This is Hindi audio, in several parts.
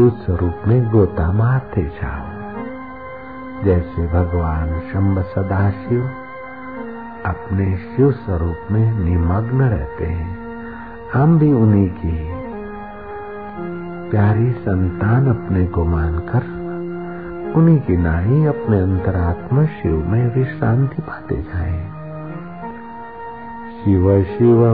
उस स्वरूप में गोता मारते जाओ। जैसे भगवान शंभ सदाशिव अपने शिव स्वरूप में निमग्न रहते हैं, हम भी उन्हीं की प्यारी संतान अपने को मानकर उन्हीं की नाई अपने अंतरात्मा शिव में विश्रांति पाते जाए। Shiv Shiv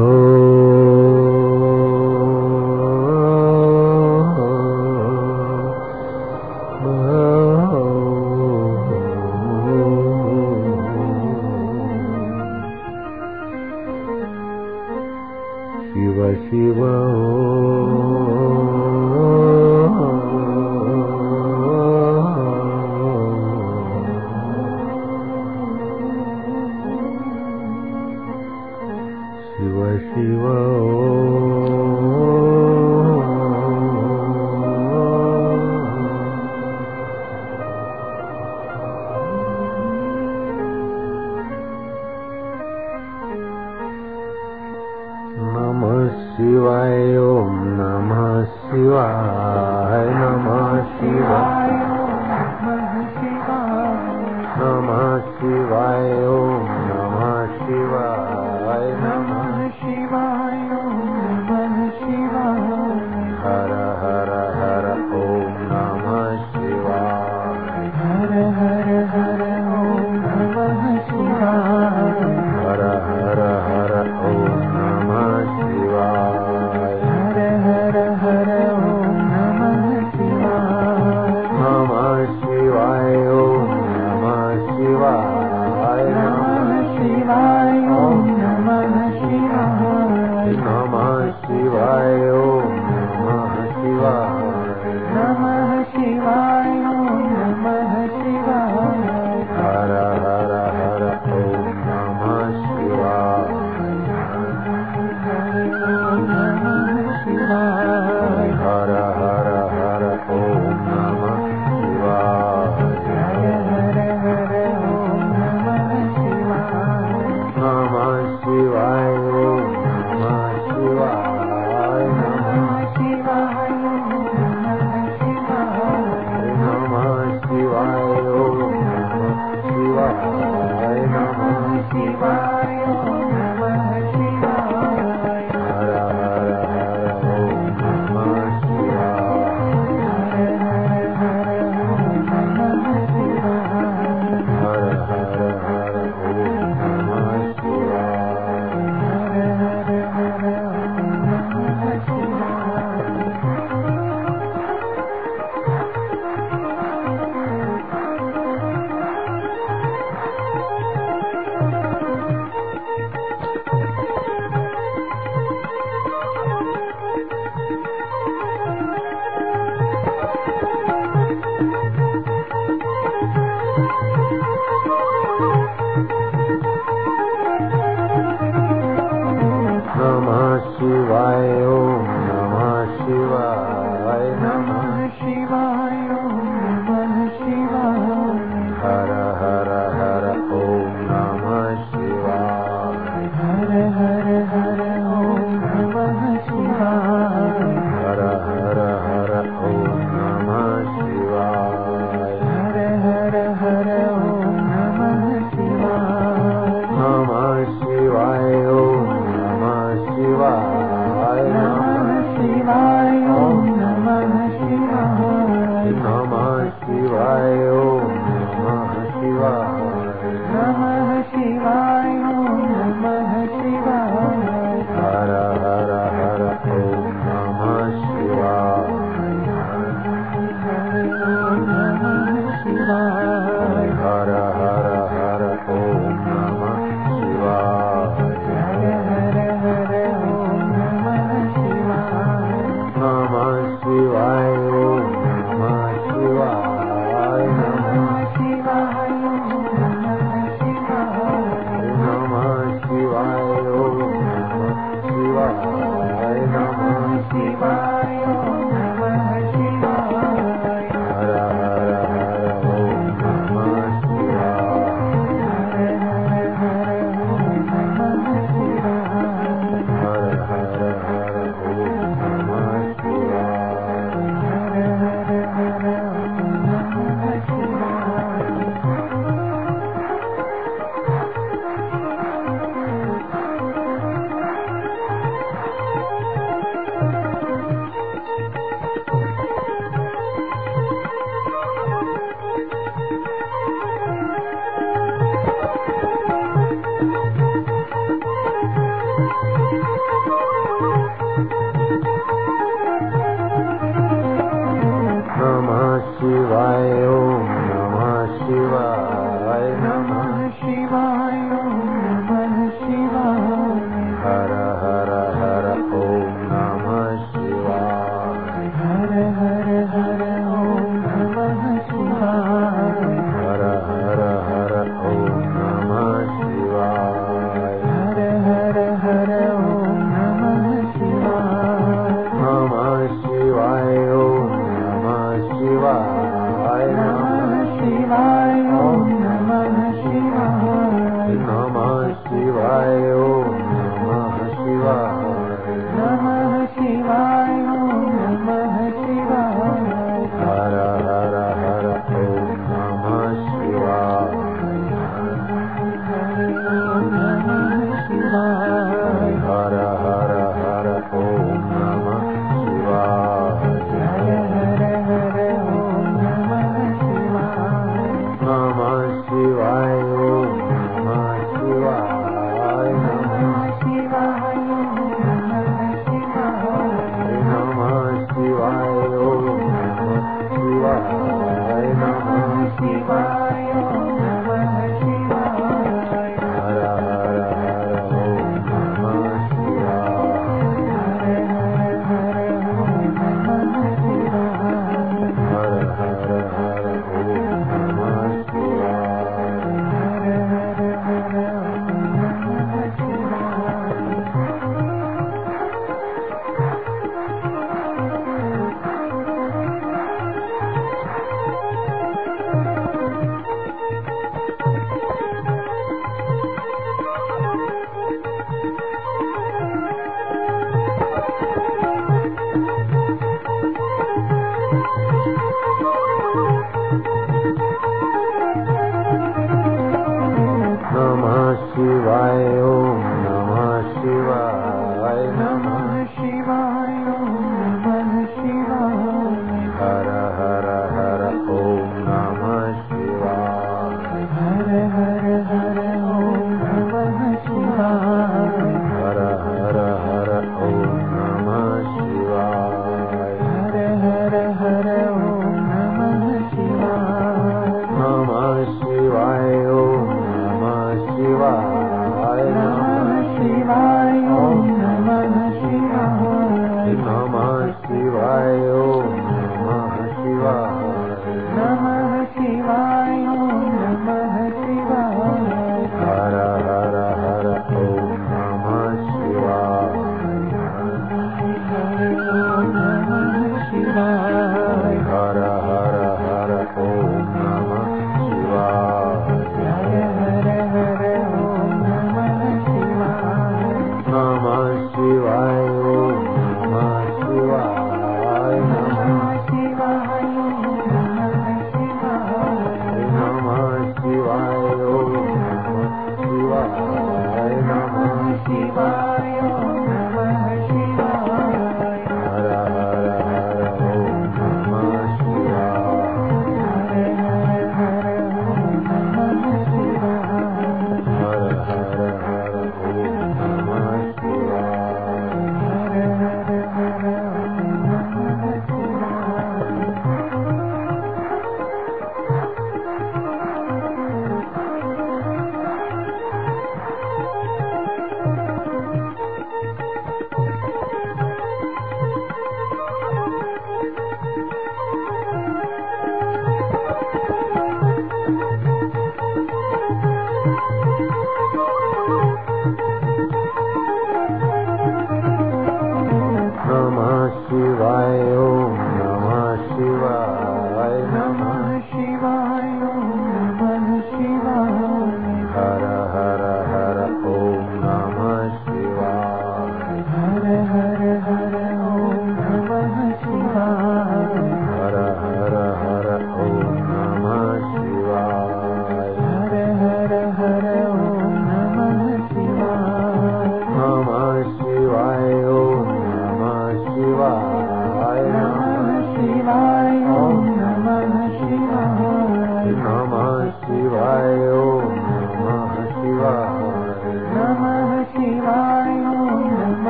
you.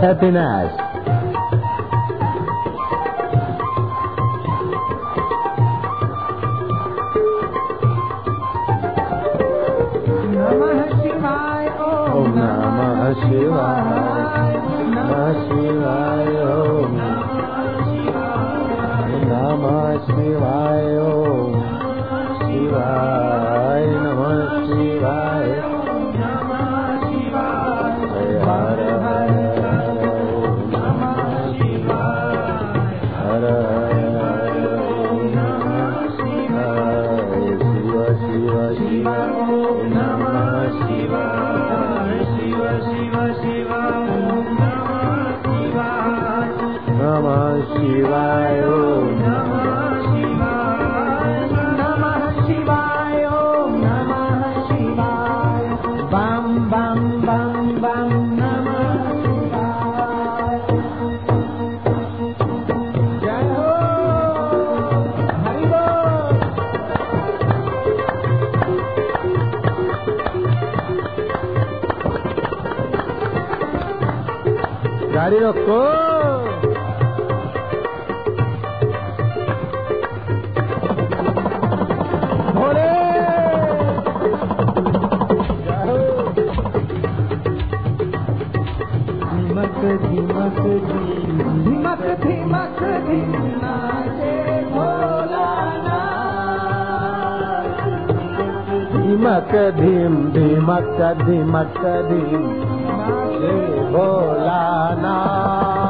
Happiness. Namah Shivaya, Om Namah Shivaya. Namah Shivaya. गाड़ी रोको धीमक धीमक धीम धीमक धीमक धीम। Así volan a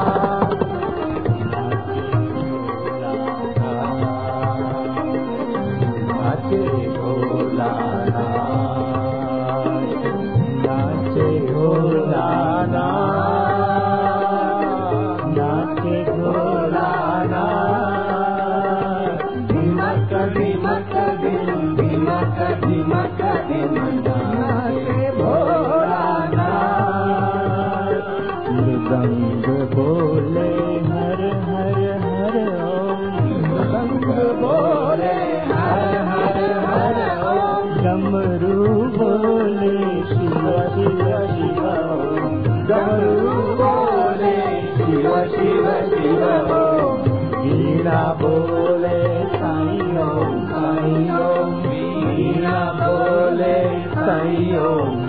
三哟